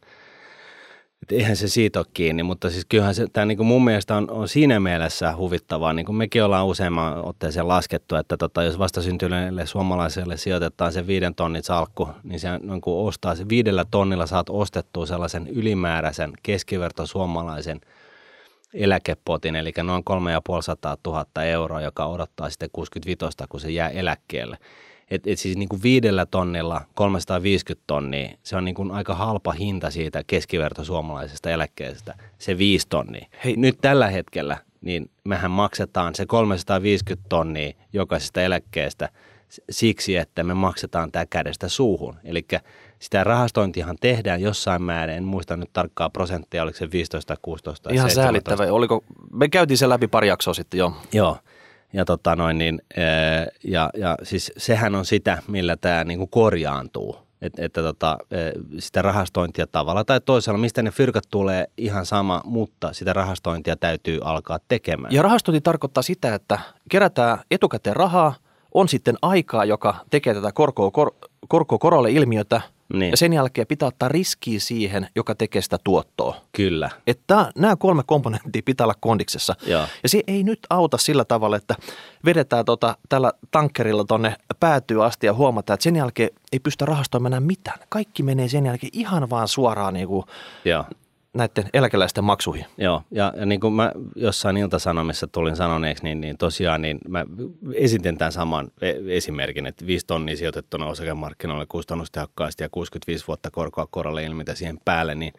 Et eihän se siitä ole kiinni, mutta siis kyllähän tämä niinku mun mielestä on, on siinä mielessä huvittavaa, niin kuin mekin ollaan useamman otteeseen laskettu, että tota, jos vastasyntyneelle suomalaiselle sijoitetaan se viiden tonnin salkku, niin se niin kuin ostaa se viidellä tonnilla saat ostettua sellaisen ylimääräisen keskiverto suomalaisen eläkepotin, eli noin 3500 000 euroa, joka odottaa sitten 65, kun se jää eläkkeelle. Et, et siis niin kuin viidellä tonnilla 350 tonnia, se on niin kuin aika halpa hinta siitä keskiverto suomalaisesta eläkkeestä, se viisi tonnia. Hei, nyt tällä hetkellä, niin mehän maksetaan se 350 tonnia jokaisesta eläkkeestä siksi, että me maksetaan tämä kädestä suuhun. Eli sitä rahastointihan tehdään jossain määrin, en muista nyt tarkkaa prosenttia, oliko se 15 tai 16 tai Ihan 17. säälittävä. Oliko, me käytiin sen läpi pari jaksoa sitten jo. Joo. Ja, tota noin, niin, ja, ja siis sehän on sitä, millä tämä niinku korjaantuu. Et, että tota, sitä rahastointia tavalla tai toisella, mistä ne fyrkat tulee ihan sama, mutta sitä rahastointia täytyy alkaa tekemään. Ja rahastointi tarkoittaa sitä, että kerätään etukäteen rahaa, on sitten aikaa, joka tekee tätä korkoa, kor, korolle ilmiötä, Niin. ja sen jälkeen pitää ottaa riskiä siihen, joka tekee sitä tuottoa. Kyllä. Että nämä kolme komponenttia pitää olla kondiksessa. Joo. Ja se ei nyt auta sillä tavalla, että vedetään tota, tällä tankkerilla tonne päätyy asti ja huomataan, että sen jälkeen ei pystytä rahastoimaan enää mitään. Kaikki menee sen jälkeen ihan vaan suoraan niin kuin. Näiden eläkeläisten maksuihin. Joo, ja, ja niin kuin mä jossain iltasanomissa tulin sanoneeksi, niin, niin tosiaan niin mä esitin tämän saman e- esimerkin, että 5 tonnia sijoitettuna osakemarkkinoille kustannustehokkaasti ja 65 vuotta korkoa korolle ilmitä siihen päälle, niin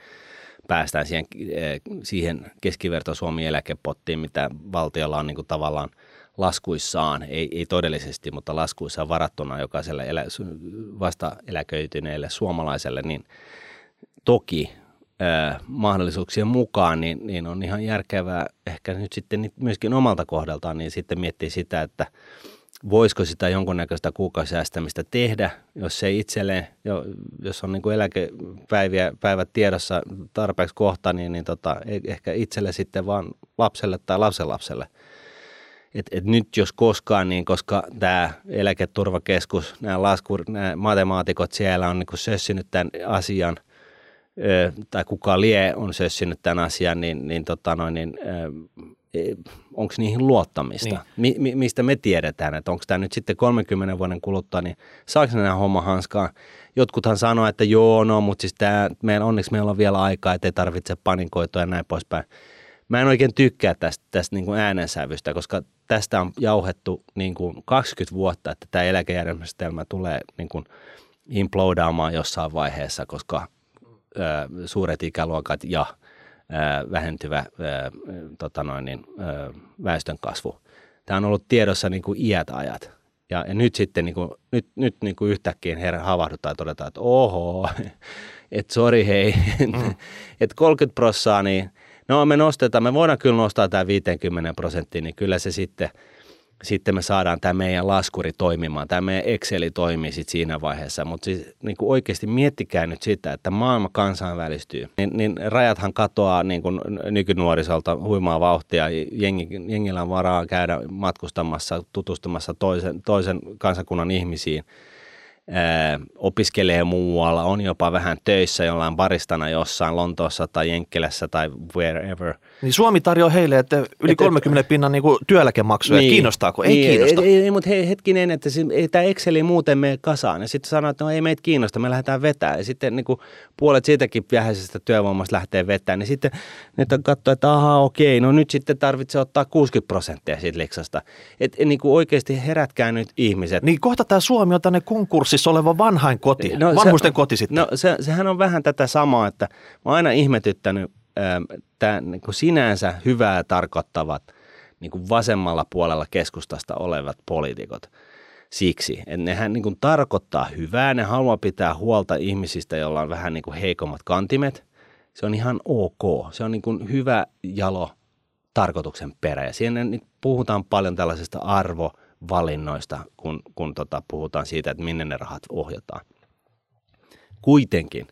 päästään siihen, eh, siihen keskiverto Suomi eläkepottiin, mitä valtiolla on niin kuin tavallaan laskuissaan, ei, ei todellisesti, mutta laskuissaan varattuna jokaiselle elä, vasta eläköityneelle suomalaiselle, niin toki mahdollisuuksien mukaan, niin, niin on ihan järkevää ehkä nyt sitten myöskin omalta kohdaltaan, niin sitten miettiä sitä, että voisiko sitä jonkunnäköistä kuukausisäästämistä tehdä, jos se itselleen, jos on niin kuin eläkepäiviä päivät tiedossa tarpeeksi kohta, niin, niin tota, e, ehkä itselle sitten vaan lapselle tai lapsenlapselle. Et, et nyt jos koskaan, niin koska tämä eläketurvakeskus, nämä, laskur, matemaatikot siellä on niin kuin sössinyt tämän asian – tai kuka lie on sössinyt tämän asian, niin, niin, tota noin, niin e, onko niihin luottamista? Niin. Mi, mistä me tiedetään, että onko tämä nyt sitten 30 vuoden kuluttua, niin saako nämä homma hanskaan? Jotkuthan sanoo, että joo, no, mutta siis tämä, meillä, onneksi meillä on vielä aikaa, että ei tarvitse panikoitua ja näin poispäin. Mä en oikein tykkää tästä, tästä niin kuin äänensävystä, koska tästä on jauhettu niin kuin 20 vuotta, että tämä eläkejärjestelmä tulee niin kuin implodaamaan jossain vaiheessa, koska suuret ikäluokat ja vähentyvä tota noin, niin, väestön kasvu. Tämä on ollut tiedossa niin kuin iät ajat. Ja, ja nyt sitten niin kuin, nyt, nyt niin kuin yhtäkkiä herra havahdutaan ja todetaan, että oho, että sori hei, mm. että 30 prossaa, niin no me nostetaan, me voidaan kyllä nostaa tämä 50 prosenttiin, niin kyllä se sitten – sitten me saadaan tämä meidän laskuri toimimaan, tämä meidän Exceli toimii sitten siinä vaiheessa. Mutta siis niin kuin oikeasti miettikää nyt sitä, että maailma kansainvälistyy, niin, niin rajathan katoaa niin kuin nykynuorisolta huimaa vauhtia. Jengi, jengillä on varaa käydä matkustamassa, tutustumassa toisen, toisen kansakunnan ihmisiin – opiskelee muualla, on jopa vähän töissä jollain baristana jossain Lontoossa tai Jenkkilässä tai wherever. Niin Suomi tarjoaa heille, että yli että, 30 pinnan niin työeläkemaksuja, niin, kiinnostaako? Ei niin, kiinnosta. Ei, ei, mutta hei, hetkinen, että se, ei tämä Exceli muuten mene kasaan. Ja sitten sanoo, että no ei meitä kiinnosta, me lähdetään vetää. Ja sitten niin kuin, puolet siitäkin vähäisestä työvoimasta lähtee vetämään. Niin sitten ne katsoo, että ahaa okei, no nyt sitten tarvitsee ottaa 60 prosenttia siitä liksasta. Että niin kuin oikeasti herätkää nyt ihmiset. Niin kohta tämä Suomi on tänne konkurssi konkurssissa oleva vanhain koti, no, vanhusten se, koti sitten. No se, sehän on vähän tätä samaa, että mä oon aina ihmetyttänyt tämän niin kuin sinänsä hyvää tarkoittavat niin kuin vasemmalla puolella keskustasta olevat poliitikot siksi, että nehän niin kuin tarkoittaa hyvää, ne haluaa pitää huolta ihmisistä, joilla on vähän niin kuin heikommat kantimet. Se on ihan ok, se on niin kuin hyvä jalo tarkoituksen perä ja siinä puhutaan paljon tällaisesta arvo- valinnoista, kun, kun tota, puhutaan siitä, että minne ne rahat ohjataan. Kuitenkin,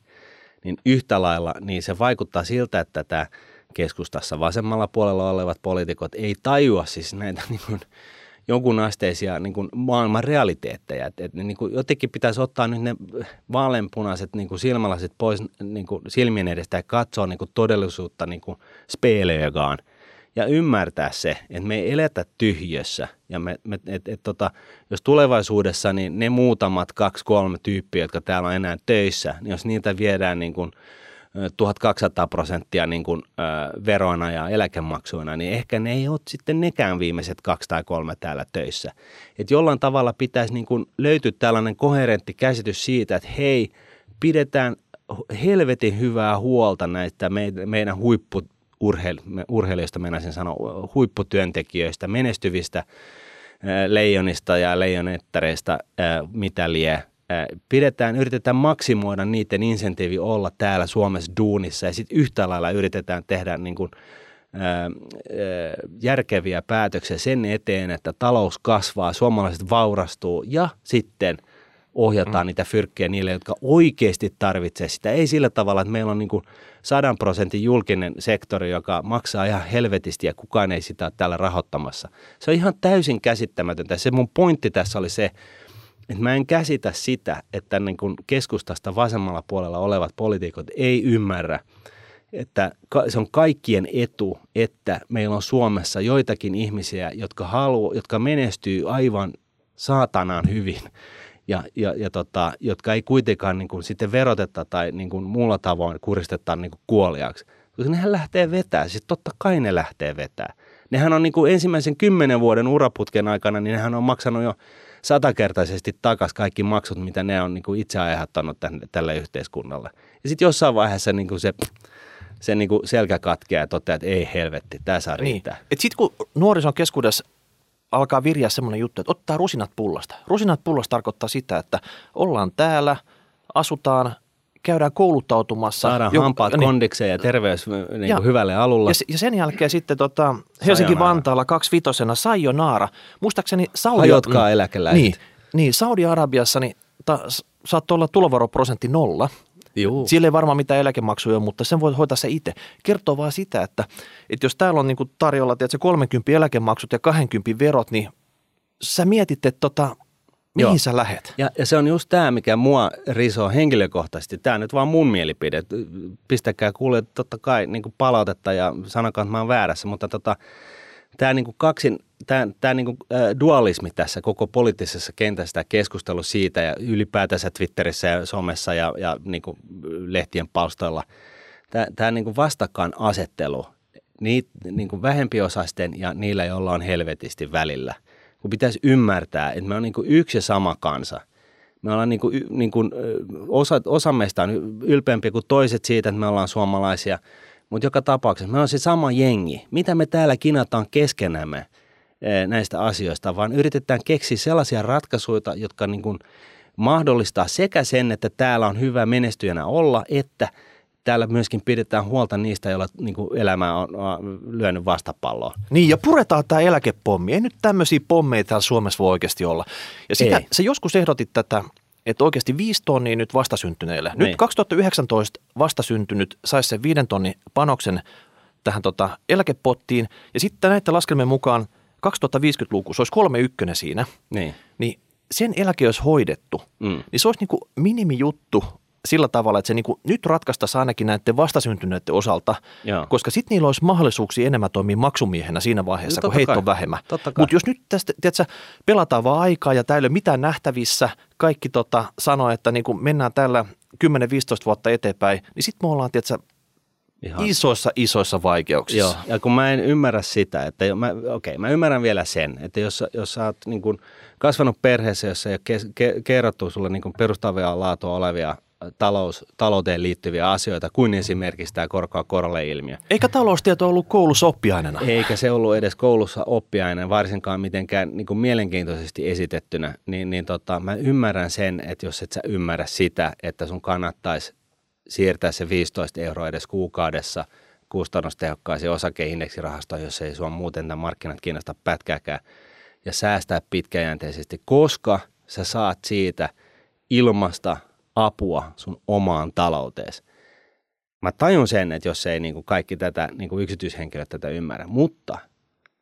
niin yhtä lailla niin se vaikuttaa siltä, että tämä keskustassa vasemmalla puolella olevat poliitikot ei tajua siis näitä niin kuin, jonkun asteisia niin kuin maailman realiteetteja. Et, et, niin kuin jotenkin pitäisi ottaa nyt ne vaaleanpunaiset niin kuin silmälasit pois niin kuin silmien edestä ja katsoa niin kuin todellisuutta niin kuin speeleegaan – ja ymmärtää se, että me ei eletä tyhjössä. Ja me, me, et, et, tota, jos tulevaisuudessa niin ne muutamat kaksi, kolme tyyppiä, jotka täällä on enää töissä, niin jos niitä viedään niin kuin 1200 prosenttia niin kuin, ö, veroina ja eläkemaksuina, niin ehkä ne ei ole sitten nekään viimeiset kaksi tai kolme täällä töissä. Et jollain tavalla pitäisi niin kuin löytyä tällainen koherentti käsitys siitä, että hei, pidetään helvetin hyvää huolta näistä meidän, meidän huippu urheil, urheilijoista, mennäisin sanoa, huipputyöntekijöistä, menestyvistä leijonista ja leijonettareista, mitä lie. Pidetään, yritetään maksimoida niiden insentiivi olla täällä Suomessa duunissa ja sitten yhtä lailla yritetään tehdä niin kuin, järkeviä päätöksiä sen eteen, että talous kasvaa, suomalaiset vaurastuu ja sitten ohjataan mm. niitä fyrkkejä niille, jotka oikeasti tarvitsevat sitä. Ei sillä tavalla, että meillä on niin kuin sadan prosentin julkinen sektori, joka maksaa ihan helvetisti ja kukaan ei sitä ole täällä rahoittamassa. Se on ihan täysin käsittämätöntä. Se mun pointti tässä oli se, että mä en käsitä sitä, että niin kuin keskustasta vasemmalla puolella olevat poliitikot ei ymmärrä, että se on kaikkien etu, että meillä on Suomessa joitakin ihmisiä, jotka, haluaa, jotka menestyy aivan saatanaan hyvin ja, ja, ja tota, jotka ei kuitenkaan niin kuin, sitten veroteta tai niin kuin, muulla tavoin kuristeta niin kuin, kuoliaksi. Koska nehän lähtee vetää, siis totta kai ne lähtee vetää. Nehän on niin kuin, ensimmäisen kymmenen vuoden uraputken aikana, niin nehän on maksanut jo satakertaisesti takaisin kaikki maksut, mitä ne on niin kuin, itse aiheuttanut tälle yhteiskunnalle. Ja sitten jossain vaiheessa niin kuin se se niin kuin selkä katkeaa ja toteaa, että ei helvetti, tämä saa niin. riittää. Niin. Sitten kun nuorison keskuudessa alkaa virjaa semmoinen juttu, että ottaa rusinat pullasta. Rusinat pullasta tarkoittaa sitä, että ollaan täällä, asutaan käydään kouluttautumassa. Saadaan Joku- hampaat niin. kondikseen ja terveys niin Ja- hyvälle alulle. Ja, ja sen jälkeen sitten tota, Helsinki-Vantaalla kaksi vitosena Sayonara. Muistaakseni Saudi... Hajotkaa eläkeläiset. Niin, niin Saudi-Arabiassa niin ta, saattoi olla tuloveroprosentti nolla. Juu. Siellä ei varmaan mitään eläkemaksuja ole, mutta sen voi hoitaa se itse. Kertoo vaan sitä, että, että jos täällä on niin kuin tarjolla tiedätkö, 30 eläkemaksut ja 20 verot, niin sä mietit, että tota, mihin Joo. sä lähet. Ja, ja se on just tämä, mikä mua risoo henkilökohtaisesti. Tämä nyt vaan mun mielipide. Pistäkää kuulee totta kai niin palautetta ja sanokaa, että mä oon väärässä, mutta tota, tämä niin kaksin, tämä, tämä niin kuin, äh, dualismi tässä koko poliittisessa kentässä, tämä keskustelu siitä ja ylipäätänsä Twitterissä ja somessa ja, ja niin kuin lehtien palstoilla, tämä, tämä niin kuin vastakkainasettelu niit, niin kuin vähempiosaisten ja niillä, joilla on helvetisti välillä. Kun pitäisi ymmärtää, että me on niin kuin yksi ja sama kansa. Me ollaan niin kuin, niin kuin, osa, osa meistä on ylpeämpiä kuin toiset siitä, että me ollaan suomalaisia, mutta joka tapauksessa me on se sama jengi. Mitä me täällä kinataan keskenämme eh, näistä asioista, vaan yritetään keksiä sellaisia ratkaisuja, jotka niin kuin mahdollistaa sekä sen, että täällä on hyvä menestyjänä olla, että täällä myöskin pidetään huolta niistä, joilla niin kuin elämä on, on lyönyt vastapalloa. Niin, ja puretaan tämä eläkepommi. Ei nyt tämmöisiä pommeja täällä Suomessa voi oikeasti olla. Ja sitä, Ei. sä joskus ehdotit tätä, että oikeasti viisi tonnia nyt vastasyntyneille. Nyt Niin. 2019 vastasyntynyt saisi sen viiden tonnin panoksen tähän tota eläkepottiin. Ja sitten näiden laskelmien mukaan 2050-luku, se olisi kolme ykkönen siinä, Niin. niin sen eläke olisi hoidettu. Mm. Niin se olisi niin kuin minimijuttu sillä tavalla, että se niin kuin nyt ratkaistaisi ainakin näiden vastasyntyneiden osalta, Joo. koska sitten niillä olisi mahdollisuuksia enemmän toimia maksumiehenä siinä vaiheessa, No kun kai. on vähemmän. Mutta jos nyt tästä, tiedätkö, pelataan vaan aikaa ja täällä ei ole mitään nähtävissä, kaikki tota, sanoo, että niin kuin mennään tällä 10-15 vuotta eteenpäin, niin sitten me ollaan tiedätkö, Ihan. isoissa, isoissa vaikeuksissa. Joo, ja kun mä en ymmärrä sitä, että mä, okei, mä ymmärrän vielä sen, että jos, jos sä oot niin kun kasvanut perheessä, jossa ei ole ke, kerrottu sulle niin perustavia laatua olevia talous, talouteen liittyviä asioita, kuin esimerkiksi tämä korkoa korolle ilmiö. Eikä taloustieto ollut koulussa oppiaineena. Eikä se ollut edes koulussa oppiainen, varsinkaan mitenkään niin kuin mielenkiintoisesti esitettynä, niin, niin tota, mä ymmärrän sen, että jos et sä ymmärrä sitä, että sun kannattaisi siirtää se 15 euroa edes kuukaudessa kustannustehokkaisiin osakeindeksirahastoon, jos ei sua muuten nämä markkinat kiinnosta pätkääkään, ja säästää pitkäjänteisesti, koska sä saat siitä ilmasta apua sun omaan talouteesi. Mä tajun sen, että jos ei niin kuin kaikki tätä niin kuin yksityishenkilöt tätä ymmärrä, mutta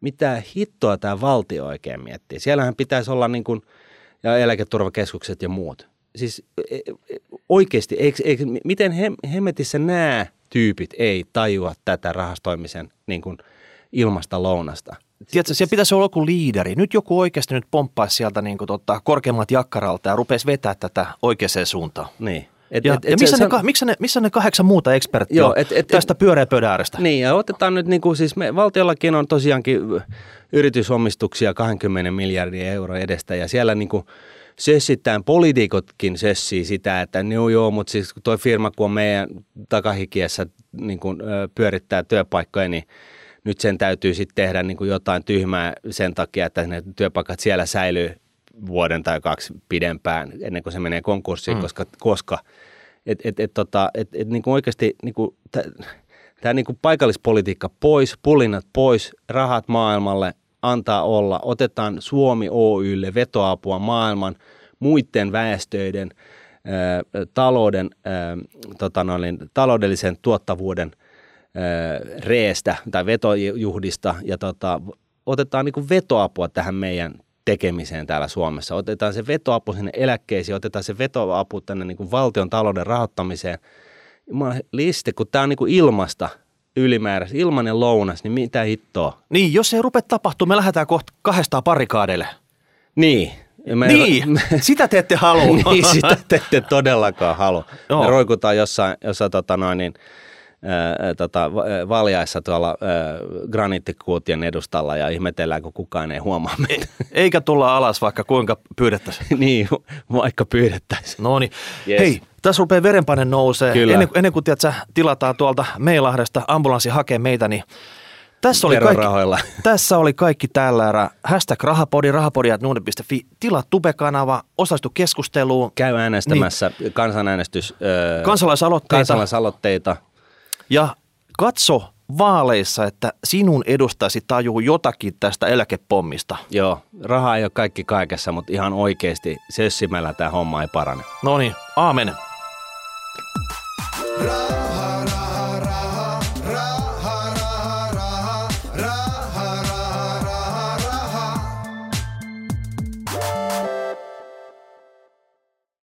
mitä hittoa tämä valtio oikein miettii? Siellähän pitäisi olla niin kuin, ja eläketurvakeskukset ja muut. Siis e- e- oikeasti, eikö, eikö, miten he, hemmetissä nämä tyypit ei tajua tätä rahastoimisen niin kuin ilmasta lounasta? Tiedätkö, siellä pitäisi olla joku liideri. Nyt joku oikeasti nyt pomppaisi sieltä niin kuin, tota, korkeammat jakkaralta ja rupeisi vetää tätä oikeaan suuntaan. Niin. Et, Ja, et- ja missä, se- ne, missä, ne, missä ne kahdeksan muuta eksperttiä Joo, et- et- tästä pyöreä pöydän äärestä? Niin, ja otetaan nyt, niin kuin, siis me, valtiollakin on tosiaankin yritysomistuksia 20 miljardin euroa edestä, ja siellä niin kuin sössitään, poliitikotkin sössii sitä, että no joo, mutta siis tuo firma, kun on meidän takahikiessä niin kuin, pyörittää työpaikkoja, niin nyt sen täytyy sitten tehdä niin kuin jotain tyhmää sen takia, että ne työpaikat siellä säilyy vuoden tai kaksi pidempään ennen kuin se menee konkurssiin, mm. koska, koska et, et, et, tota, et, et, niin kuin oikeasti niin kuin, tämä niin kuin paikallispolitiikka pois, pulinat pois, rahat maailmalle, antaa olla, otetaan Suomi Oylle vetoapua maailman muiden väestöiden ää, talouden, ää, tota noin, taloudellisen tuottavuuden reestä tai vetojuhdista ja tota, otetaan niin vetoapua tähän meidän tekemiseen täällä Suomessa. Otetaan se vetoapu sinne eläkkeisiin, otetaan se vetoapu tänne niin kuin valtion talouden rahoittamiseen. Liste, kun tämä on niin kuin ilmasta ylimääräistä, ilmainen lounas, niin mitä hittoa? Niin, jos ei rupea tapahtumaan, me lähdetään kohta kahdestaan parikaadeille. Niin. Me, niin, me, sitä te ette halua. niin, sitä te ette todellakaan halua. Me roikutaan jossain, jossain tota noin, niin, ää, tota, valjaissa tuolla ää, graniittikuutien edustalla ja ihmetellään, kun kukaan ei huomaa meitä. Eikä tulla alas, vaikka kuinka pyydettäisiin. niin, vaikka pyydettäisiin. No niin. Yes. Hei, tässä rupeaa verenpaine nousee. Kyllä. Ennen, ennen kuin tiedät, sä, tilataan tuolta Meilahdesta ambulanssi hakee meitä, niin Tässä oli, kaikki, tässä oli kaikki tällä erää. Hashtag rahapodi, rahapodi.nuuden.fi. Tilaa Tube-kanava, osallistu keskusteluun. Käy äänestämässä niin. kansanäänestys, öö, Kansalaisaloitteita. kansalaisaloitteita. Ja katso vaaleissa, että sinun edustasi tajuu jotakin tästä eläkepommista. Joo, raha ei ole kaikki kaikessa, mutta ihan oikeasti sössimällä tämä homma ei parane. No niin, aamen. Raha